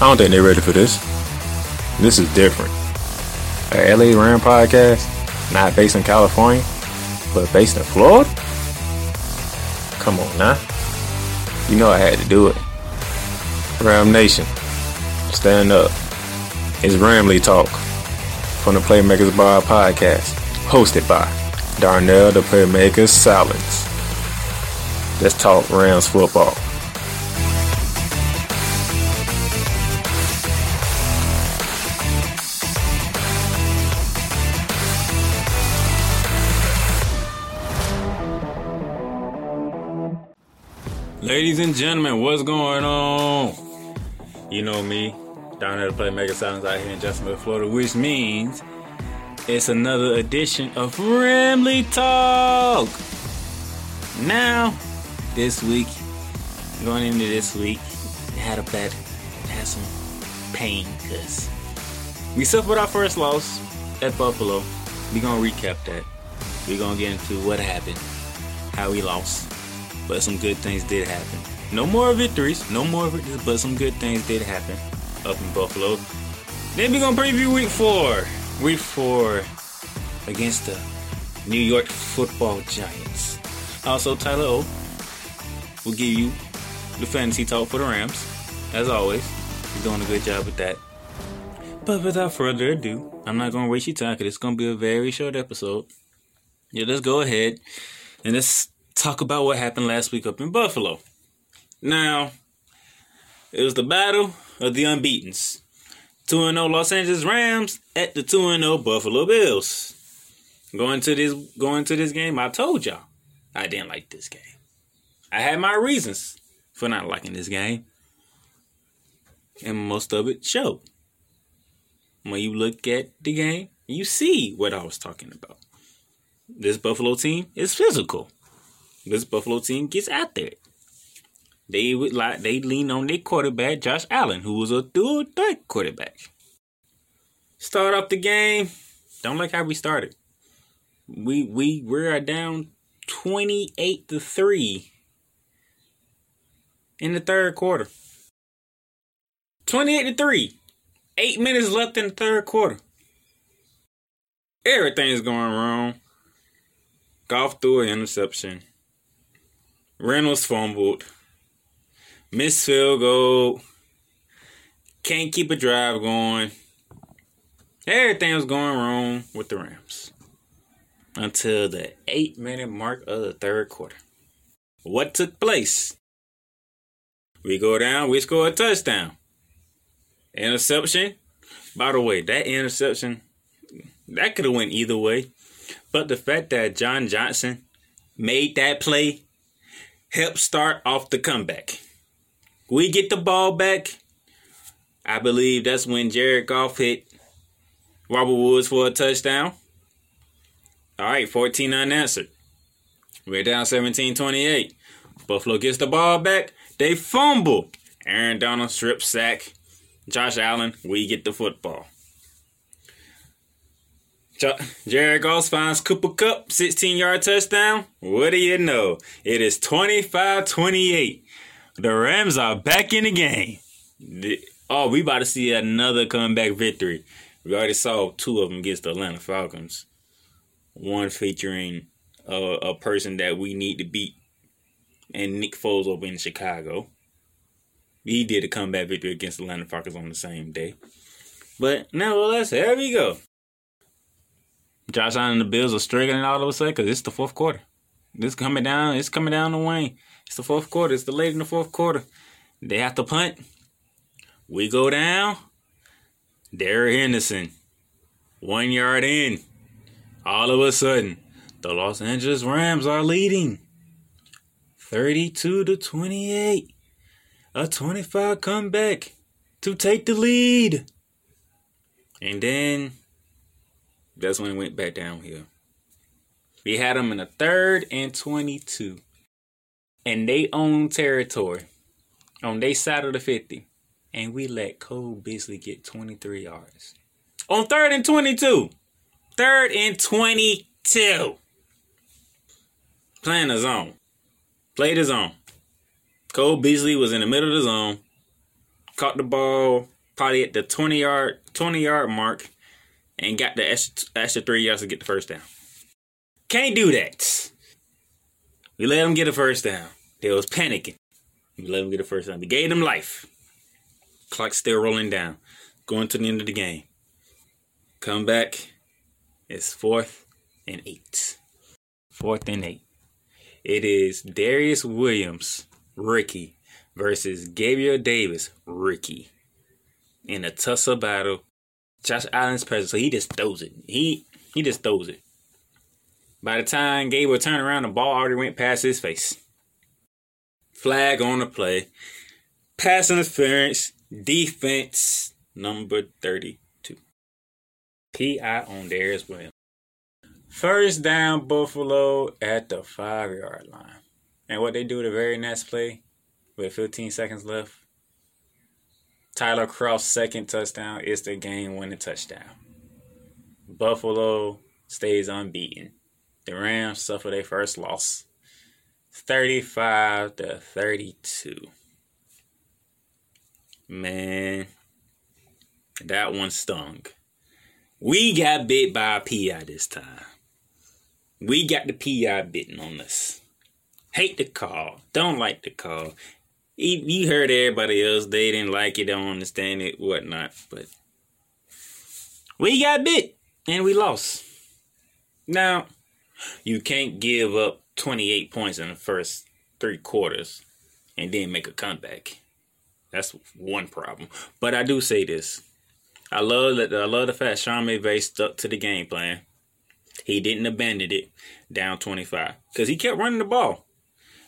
I don't think they're ready for this. This is different. A LA Ram podcast, not based in California, but based in Florida? Come on now. You know I had to do it. Ram Nation, stand up. It's Ramley Talk from the Playmakers Bar podcast, hosted by Darnell the Playmakers Silence. Let's talk Rams football. Ladies and gentlemen, what's going on? You know me, down here to play Mega Sounds out here in Jacksonville, Florida, which means it's another edition of Ramley Talk. Now, this week, going into this week, had a bad, had some pain because we suffered our first loss at Buffalo. we gonna recap that. we gonna get into what happened, how we lost but some good things did happen. No more victories, no more victories, but some good things did happen up in Buffalo. Then we're gonna preview week four. Week four against the New York football giants. Also, Tyler O will give you the fantasy talk for the Rams. As always, he's doing a good job with that. But without further ado, I'm not gonna waste your time because it's gonna be a very short episode. Yeah, let's go ahead and let's talk about what happened last week up in Buffalo. Now, it was the battle of the unbeatens. 2 0 Los Angeles Rams at the 2 0 Buffalo Bills. Going to this going to this game, I told y'all I didn't like this game. I had my reasons for not liking this game. And most of it showed. When you look at the game, you see what I was talking about. This Buffalo team is physical this Buffalo team gets out there. They would like they lean on their quarterback, Josh Allen, who was a dual threat quarterback. Start off the game. Don't like how we started. We we we are down twenty eight to three in the third quarter. Twenty eight to three. Eight minutes left in the third quarter. Everything's going wrong. Goff threw an interception. Reynolds fumbled. Missed field goal. Can't keep a drive going. Everything was going wrong with the Rams until the eight minute mark of the third quarter. What took place? We go down, we score a touchdown. Interception. By the way, that interception, that could have went either way. But the fact that John Johnson made that play help start off the comeback. We get the ball back. I believe that's when Jared Goff hit Robert Woods for a touchdown. All right, 14 unanswered. We're down 17 28. Buffalo gets the ball back. They fumble. Aaron Donald strip sack. Josh Allen, we get the football. Jared Goff finds Cooper Kupp, 16 yard touchdown. What do you know? It is 25 28. The Rams are back in the game. Oh, we about to see another comeback victory. We already saw two of them against the Atlanta Falcons. One featuring a, a person that we need to beat, and Nick Foles over in Chicago. He did a comeback victory against the Atlanta Falcons on the same day. But nevertheless, there we go. Josh Allen and the Bills are struggling all of a sudden because it's the fourth quarter. This coming down. It's coming down the Wayne. It's the fourth quarter. It's the late in the fourth quarter. They have to punt. We go down. Darrell Henderson, one yard in. All of a sudden, the Los Angeles Rams are leading 32 to 28. A 25 comeback to take the lead. And then that's when it went back downhill. We had them in a third and 22. And they own territory on their side of the 50. And we let Cole Beasley get 23 yards. On third and 22. Third and 22. Playing the zone. Played the zone. Cole Beasley was in the middle of the zone. Caught the ball probably at the 20 yard 20 yard mark and got the extra, extra three yards to get the first down. Can't do that. We let them get a first down. They was panicking. We let them get a first down. We gave them life. Clock still rolling down. Going to the end of the game. Come back. It's fourth and eight. Fourth and eight. It is Darious Williams, Ricky, versus Gabriel Davis, Ricky. In a tussle battle. Josh Allen's presence, so he just throws it. He he just throws it. By the time Gabriel turned around, the ball already went past his face. Flag on the play. Pass interference. Defense number 32. PI on Darious Williams. First down, Buffalo at the five yard line. And what they do the very next play with 15 seconds left, Tyler Kroft second touchdown is the game winning touchdown. Buffalo stays unbeaten. The Rams suffer their first loss. 35 to 32. Man, that one stung. We got bit by a PI this time. We got the PI bitten on us. Hate the call. Don't like the call. You heard everybody else. They didn't like it, don't understand it, whatnot. But we got bit and we lost. Now, you can't give up 28 points in the first three quarters and then make a comeback. That's one problem. But I do say this. I love that I love the fact Sean McVay stuck to the game plan. He didn't abandon it down 25 because he kept running the ball.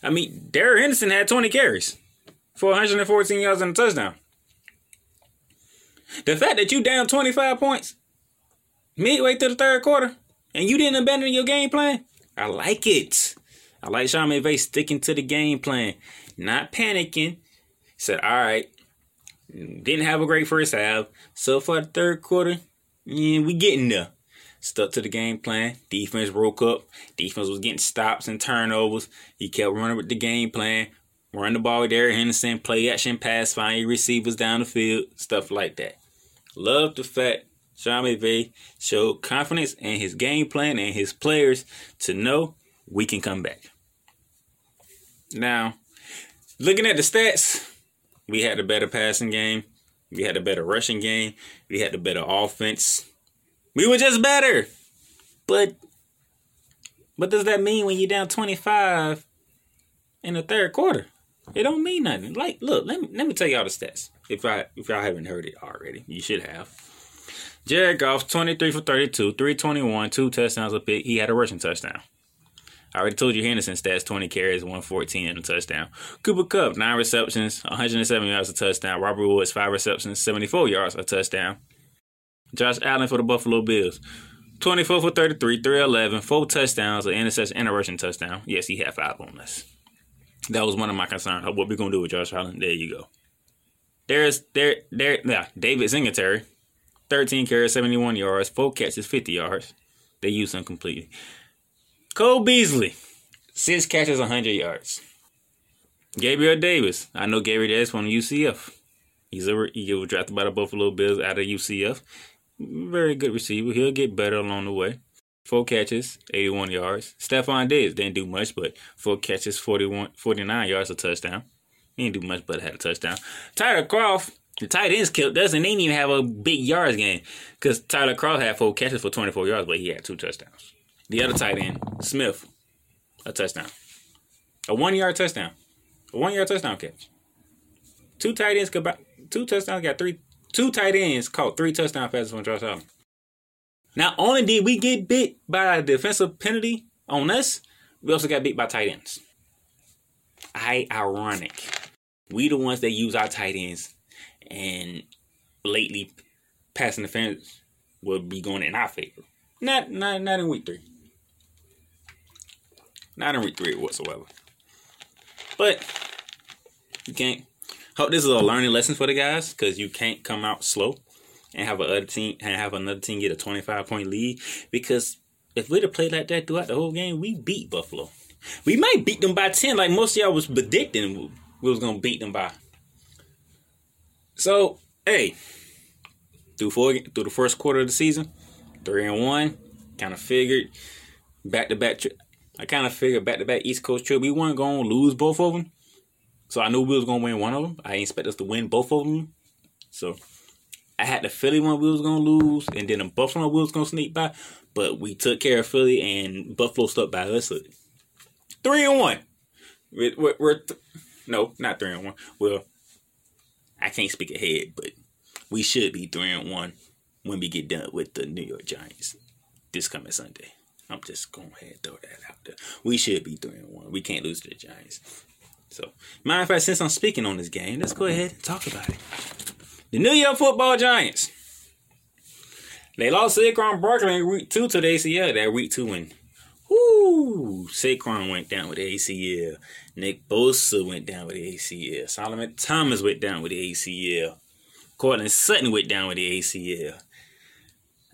I mean, Darrell Henderson had 20 carries for 114 yards and a touchdown. The fact that you down 25 points midway through the third quarter and you didn't abandon your game plan, I like it. I like Sean McVay sticking to the game plan, not panicking. Said, all right, didn't have a great first half. So for the third quarter, yeah, we getting there. Stuck to the game plan. Defense broke up. Defense was getting stops and turnovers. He kept running with the game plan. Run the ball with Darrell Henderson, play action pass, find your receivers down the field, stuff like that. Love the fact Sean McVay showed confidence in his game plan and his players to know we can come back. Now, looking at the stats, we had a better passing game. We had a better rushing game. We had the better offense. We were just better. But what does that mean when you're down 25 in the third quarter? It don't mean nothing. Like, look, let me let me tell y'all the stats. If I if y'all haven't heard it already, you should have. Jared Goff, 23 for 32, 321, two touchdowns a pick. He had a rushing touchdown. I already told you Henderson stats 20 carries, 114 and a touchdown. Cooper Kupp, 9 receptions, 107 yards a touchdown. Robert Woods, 5 receptions, 74 yards a touchdown. Josh Allen for the Buffalo Bills. 24 for 33, 311, 4 touchdowns, an interception, and a rushing touchdown. Yes, he had 5 on this. That was one of my concerns. What we to do with Josh Allen? There you go. There's, there, there, yeah, Devin Singletary. 13 carries, 71 yards, 4 catches, 50 yards. They used him completely. Cole Beasley, 6 catches, 100 yards. Gabriel Davis. I know Gabriel Davis from UCF. He's a he was drafted by the Buffalo Bills out of UCF. Very good receiver. He'll get better along the way. Four catches, 81 yards. Stefon Diggs didn't do much, but four catches, 41, 49 yards, a touchdown. He didn't do much, but had a touchdown. Tyler Kroft, the tight ends killed doesn't even have a big yards game because Tyler Kroft had four catches for 24 yards, but he had two touchdowns. The other tight end, Smith, a touchdown. A one yard touchdown. A one yard touchdown catch. Two tight ends two touchdowns got three two tight ends caught three touchdown passes from Josh Allen. Not only did we get bit by a defensive penalty on us, we also got beat by tight ends. I ironic. We the ones that use our tight ends and lately passing defense will be going in our favor. Not not not in week three. Not in week three whatsoever. But you can't hope this is a learning lesson for the guys because you can't come out slow and have a other team and have another team get a 25 point lead because if we'd have played like that throughout the whole game, we beat Buffalo. We might beat them by 10 like most of y'all was predicting we was to beat them by. So, hey, through four, through the first quarter of the season, 3 and 1, kind of figured back to back I kind of figured back to back East Coast trip we weren't to lose both of them. So I knew we was to win one of them. I expect us to win both of them. So I had the Philly one we was to lose, and then the Buffalo we was to sneak by. But we took care of Philly, and Buffalo stuck by us. Three and one. We're, we're, we're th- no, not three and one. Well, I can't speak ahead, but we should be three and one when we get done with the New York Giants this coming Sunday. I'm just going ahead and throw that out there. We should be three and one. We can't lose to the Giants. So, matter of fact, since I'm speaking on this game, let's go ahead and talk about it. The New York Football Giants. They lost Saquon Barkley in week two to the ACL. That week two win. Woo! Saquon went down with the ACL. Nick Bosa went down with the ACL. Solomon Thomas went down with the ACL. Courtland Sutton went down with the ACL.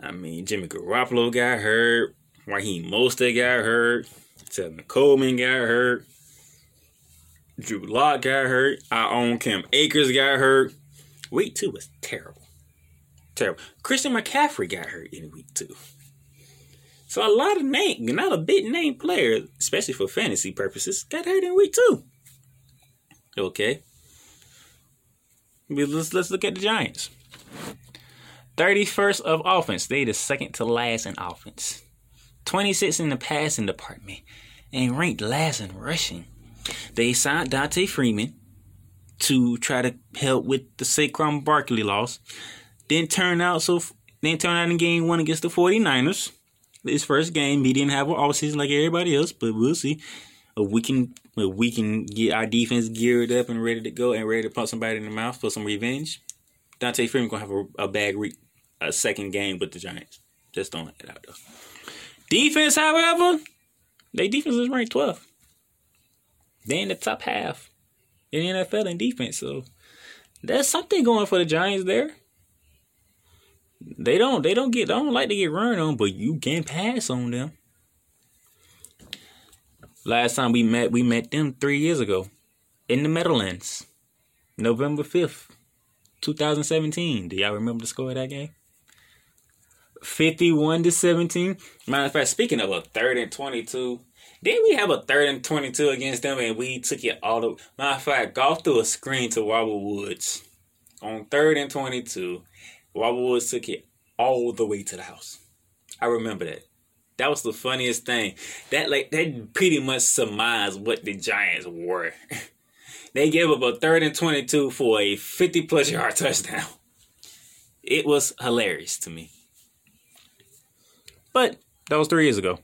I mean, Jimmy Garoppolo got hurt. Raheem Mostert got hurt. Tevin Coleman got hurt. Drew Lock got hurt. Our own Cam Akers got hurt. Week two was terrible. Terrible. Christian McCaffrey got hurt in week two. So a lot of name, not a big name player, especially for fantasy purposes, got hurt in week two. Okay. Let's let's look at the Giants. 31st of offense. They the second to last in offense. 26 in the passing department. And ranked last in rushing. They signed Devonta Freeman to try to help with the Saquon Barkley loss. Didn't turn out so didn't turn out in game one against the 49ers. His first game, he didn't have an offseason like everybody else, but we'll see. If we can if we can get our defense geared up and ready to go and ready to punch somebody in the mouth for some revenge, Devonta Freeman gonna have a, a bag re- a second game with the Giants. Just throwing it out though. Defense, however, their defense is ranked 12th. They in the top half in the NFL in defense. So there's something going for the Giants there. They don't they don't get they don't like to get run on, but you can pass on them. Last time we met, we met them three years ago in the Meadowlands, November fifth, two thousand seventeen. Do y'all remember the score of that game? 51 to 17. Matter of fact, speaking of a third and 22, then we have a third and 22 against them and we took it all the Matter of fact, Goff threw a screen to Robert Woods on third and 22. Robert Woods took it all the way to the house. I remember that. That was the funniest thing. That like that pretty much surmised what the Giants were. they gave up a third and 22 for a 50 plus yard touchdown. It was hilarious to me. But that was three years ago.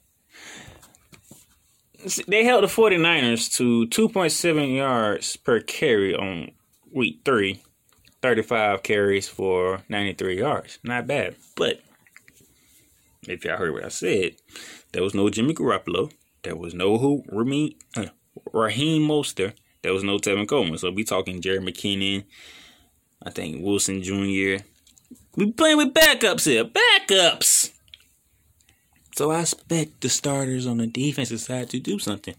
They held the 49ers to 2.7 yards per carry on week three, 35 carries for 93 yards. Not bad. But if y'all heard what I said, there was no Jimmy Garoppolo. There was no who Raheem, uh, Raheem Mostert. There was no Tevin Coleman. So we talking Jerick McKinnon. I think Wilson Jr. We playing with backups here. Backups. So I expect the starters on the defensive side to do something.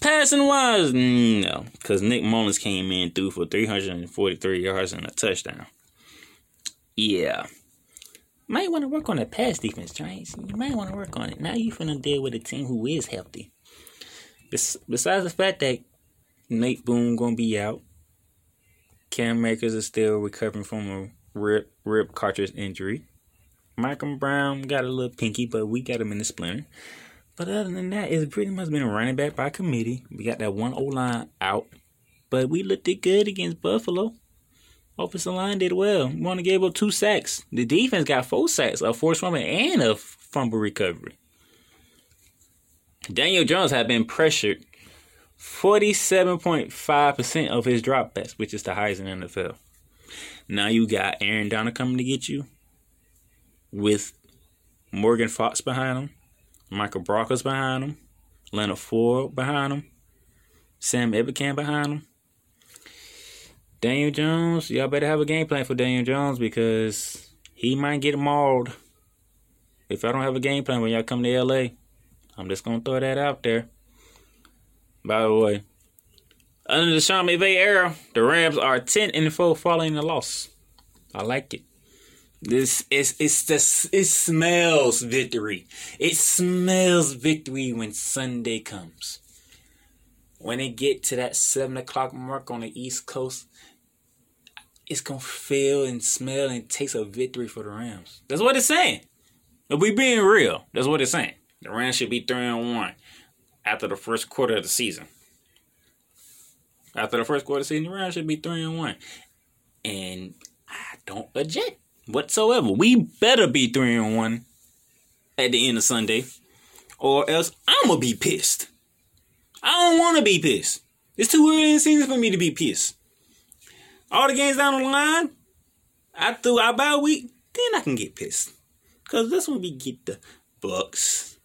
Passing wise, no, because Nick Mullens came in through for 343 yards and a touchdown. Yeah. Might want to work on the pass defense, Giants. You might want to work on it. Now you finna deal with a team who is healthy. Bes- besides the fact that Nate Boone gonna be out, Cam Akers is still recovering from a rib rib cartilage injury. Malcolm Brown got a little pinky, but we got him in the splinter. But other than that, it's pretty much been a running back by committee. We got that one O line out, but we looked it good against Buffalo. Offensive line did well. We only gave up two sacks. The defense got four sacks, a forced fumble, and a fumble recovery. Daniel Jones had been pressured 47.5% of his dropbacks, which is the highest in the NFL. Now you got Aaron Donald coming to get you with Morgan Fox behind him, Michael Brockers behind him, Leonard Floyd behind him, Sam Ebukam behind him. Daniel Jones, y'all better have a game plan for Daniel Jones because he might get mauled if I don't have a game plan when y'all come to LA. I'm just gonna throw that out there. By the way, under the Sean McVay era, the Rams are 10 and 4 following the loss. I like it. This is it's the it smells victory. It smells victory when Sunday comes. When they get to that seven o'clock mark on the East Coast, it's gonna feel and smell and taste a victory for the Rams. That's what it's saying. If we being real, that's what it's saying. The Rams should be three and one after the first quarter of the season. After the first quarter of the season, the Rams should be three and one. And I don't object whatsoever. We better be three and one at the end of Sunday, or else I'm gonna be pissed. I don't want to be pissed. It's too early in the season for me to be pissed. All the games down the line, after our bye week, then I can get pissed. Cause that's when we get the Bucks,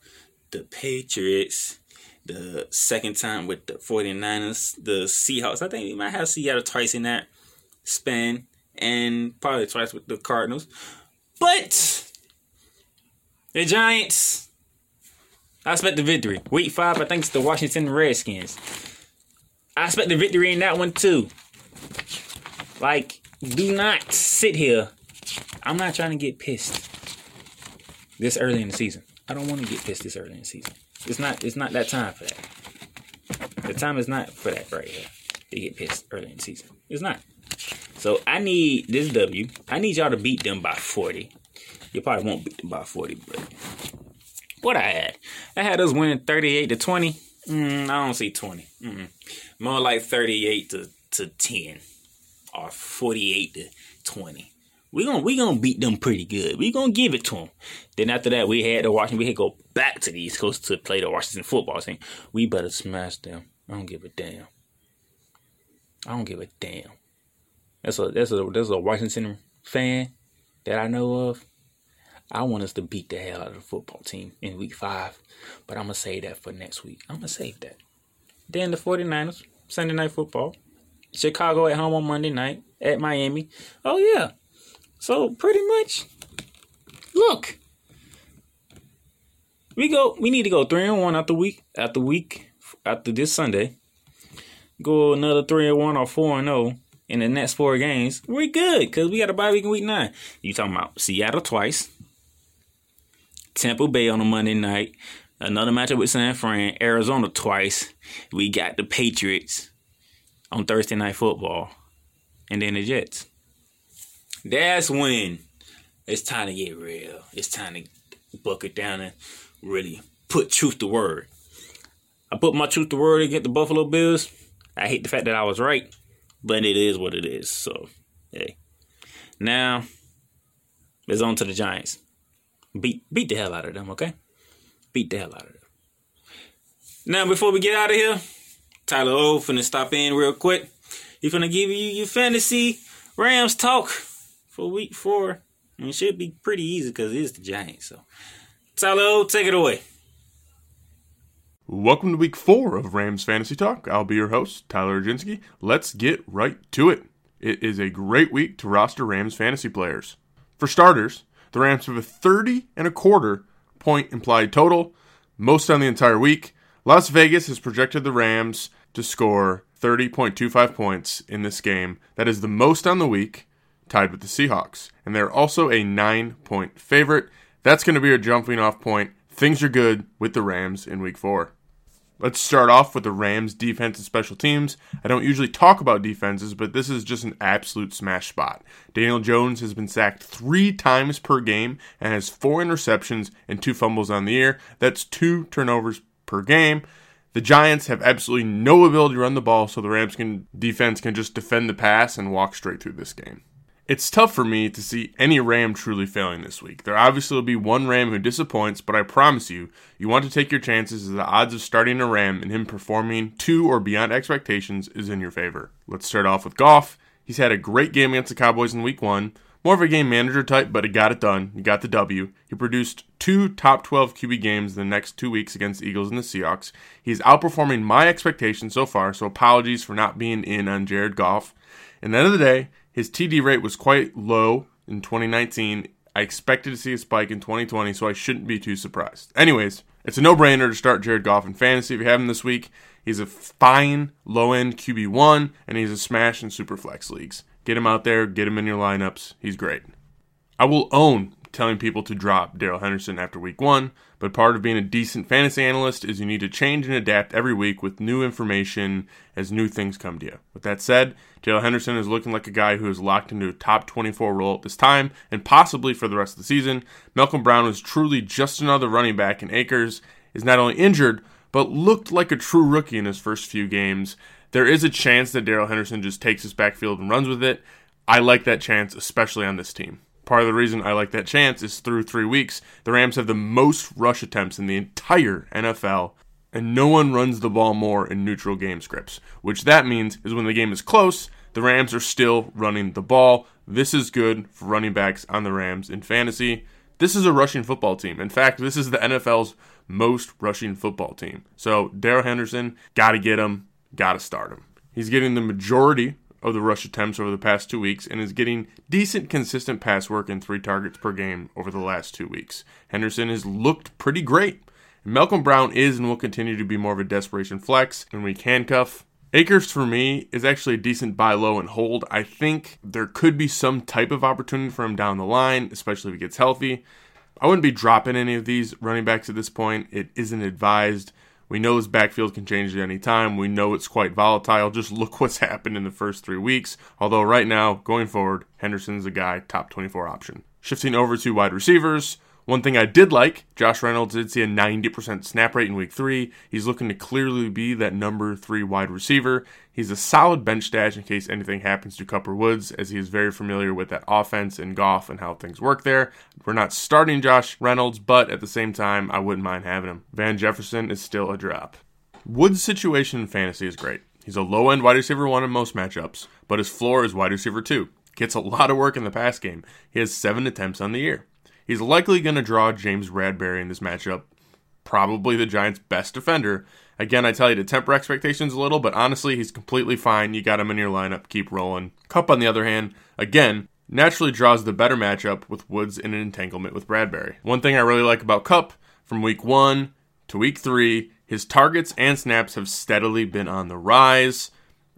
the Patriots, the second time with the 49ers, the Seahawks. I think we might have Seattle twice in that span and probably twice with the Cardinals. But the Giants, I expect the victory. Week five, I think it's the Washington Redskins. I expect the victory in that one too. Like, do not sit here. I'm not trying to get pissed this early in the season. I don't want to get pissed this early in the season. It's not. It's not that time for that. The time is not for that right here. To get pissed early in the season. It's not. So I need this W. I need y'all to beat them by 40. You probably won't beat them by 40, but what I had, I had us winning 38 to 20. Mm, I don't see 20. Mm-mm. More like 38 to, to 10 or 48 to 20. We gonna we gonna beat them pretty good. We're gonna give it to them. Then after that, we had to Washington. We had to go back to the East Coast to play the Washington football team. We better smash them. I don't give a damn. I don't give a damn. That's a that's a that's a Washington fan that I know of. I want us to beat the hell out of the football team in week five. But I'm gonna save that for next week. I'm gonna save that. Then the 49ers, Sunday night football. Chicago at home on Monday night at Miami. Oh yeah. So pretty much, look, we go. We need to go three and one after week after week after this Sunday. Go another three and one or four and zero in the next four games. We're good because we got a bye week in week nine. You talking about Seattle twice, Tampa Bay on a Monday night, another matchup with San Fran, Arizona twice. We got the Patriots on Thursday night football, and then the Jets. That's when it's time to get real. It's time to bucket down and really put truth to word. I put my truth to word against the Buffalo Bills. I hate the fact that I was right, but it is what it is. So, hey. Now, it's on to the Giants. Beat beat the hell out of them, okay? Beat the hell out of them. Now, before we get out of here, Tyler O finna stop in real quick. He finna give you your fantasy Rams talk for week four. Mean, it should be pretty easy because it is the Giants. So, Tyler, O, take it away. Welcome to week four of Rams Fantasy Talk. I'll be your host, Tyler Oginski. Let's get right to it. It is a great week to roster Rams fantasy players. For starters, the Rams have a 30 and a quarter point implied total, most on the entire week. Las Vegas has projected the Rams to score 30.25 points in this game. That is the most on the week tied with the Seahawks. And they're also a nine point favorite. That's going to be a jumping off point. Things are good with the Rams in week four. Let's start off with the Rams defense and special teams. I don't usually talk about defenses, but this is just an absolute smash spot. Daniel Jones has been sacked three times per game and has four interceptions and two fumbles on the year. That's two turnovers per game. The Giants have absolutely no ability to run the ball, so the Rams can defense can just defend the pass and walk straight through this game. It's tough for me to see any Ram truly failing this week. There obviously will be one Ram who disappoints, but I promise you, you want to take your chances as the odds of starting a Ram and him performing to or beyond expectations is in your favor. Let's start off with Goff. He's had a great game against the Cowboys in week one. More of a game manager type, but he got it done. He got the W. He produced two top 12 QB games in the next two weeks against the Eagles and the Seahawks. He's outperforming my expectations so far, so apologies for not being in on Jared Goff. And the end of the day, his TD rate was quite low in 2019. I expected to see a spike in 2020, so I shouldn't be too surprised. Anyways, it's a no brainer to start Jared Goff in fantasy if you have him this week. He's a fine low end QB1, and he's a smash in super flex leagues. Get him out there, get him in your lineups. He's great. I will own telling people to drop Darrell Henderson after week one, but part of being a decent fantasy analyst is you need to change and adapt every week with new information as new things come to you. With that said, Darrell Henderson is looking like a guy who is locked into a top 24 role at this time and possibly for the rest of the season. Malcolm Brown is truly just another running back, and Akers is not only injured, but looked like a true rookie in his first few games. There is a chance that Darrell Henderson just takes his backfield and runs with it. I like that chance, especially on this team. Part of the reason I like that chance is through three weeks, the Rams have the most rush attempts in the entire NFL, and no one runs the ball more in neutral game scripts. Which that means is when the game is close, the Rams are still running the ball. This is good for running backs on the Rams in fantasy. This is a rushing football team. In fact, this is the NFL's most rushing football team. So Darrell Henderson, got to get him got to start him. He's getting the majority of the rush attempts over the past two weeks and is getting decent, consistent pass work and three targets per game over the last two weeks. Henderson has looked pretty great. Malcolm Brown is and will continue to be more of a desperation flex and weak handcuff. Akers for me is actually a decent buy low and hold. I think there could be some type of opportunity for him down the line, especially if he gets healthy. I wouldn't be dropping any of these running backs at this point. It isn't advised. We know his backfield can change at any time. We know it's quite volatile. Just look what's happened in the first three weeks. Although, right now, going forward, Henderson's a guy, top 24 option. Shifting over to wide receivers, one thing I did like, Josh Reynolds did see a 90% snap rate in week three. He's looking to clearly be that number three wide receiver. He's a solid bench stash in case anything happens to Cooper Woods, as he is very familiar with that offense and Goff and how things work there. We're not starting Josh Reynolds, but at the same time, I wouldn't mind having him. Van Jefferson is still a drop. Woods' situation in fantasy is great. He's a low end wide receiver one in most matchups, but his floor is wide receiver two. Gets a lot of work in the pass game. He has seven attempts on the year. He's likely going to draw James Bradberry in this matchup, probably the Giants' best defender. Again, I tell you to temper expectations a little, but honestly, he's completely fine. You got him in your lineup, keep rolling. Kupp, on the other hand, again, naturally draws the better matchup with Woods in an entanglement with Bradberry. One thing I really like about Kupp from week one to week three, his targets and snaps have steadily been on the rise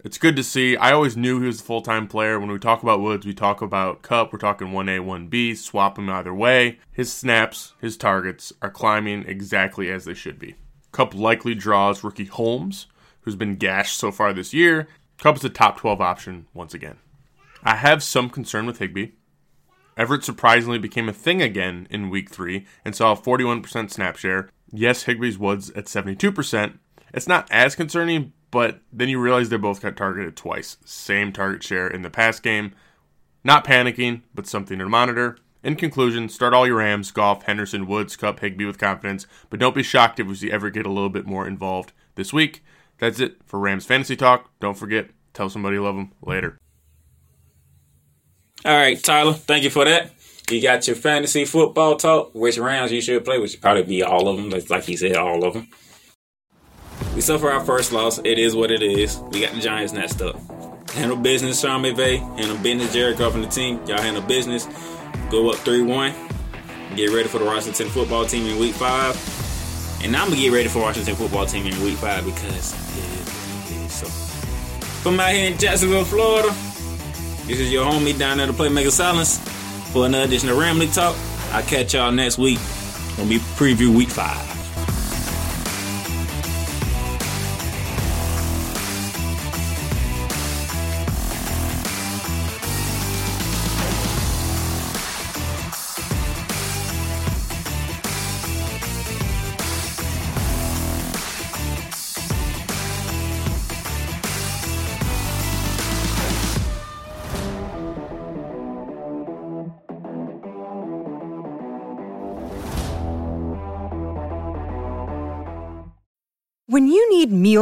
it's good to see. I always knew he was a full time player. When we talk about Woods, we talk about Kupp. We're talking 1A, 1B, swap him either way. His snaps, his targets are climbing exactly as they should be. Kupp likely draws rookie Holmes, who's been gashed so far this year. Kupp is a top 12 option once again. I have some concern with Higbee. Everett surprisingly became a thing again in week three and saw a 41% snap share. Yes, Higbee's Woods at 72%. It's not as concerning, but then you realize they both got targeted twice. Same target share in the past game. Not panicking, but something to monitor. In conclusion, start all your Rams, Goff, Henderson, Woods, Kupp, Higbee with confidence, but don't be shocked if we see ever get a little bit more involved this week. That's it for Rams Fantasy Talk. Don't forget, tell somebody you love them. Later. All right, Tyler, thank you for that. You got your fantasy football talk, which rounds you should play, which should probably be all of them, like you said, all of them. We suffer our first loss. It is what it is. We got the Giants next up. Handle business, Sean McVay. Handle business, Jared Goff and the team. Y'all handle business. Go up 3 1. Get ready for the Washington football team in week 5. And I'm going to get ready for Washington football team in week 5 because it is, So, from out here in Jacksonville, Florida, this is your homie down there to Playmaker Silence for another edition of Ramley Talk. I'll catch y'all next week when we preview week 5.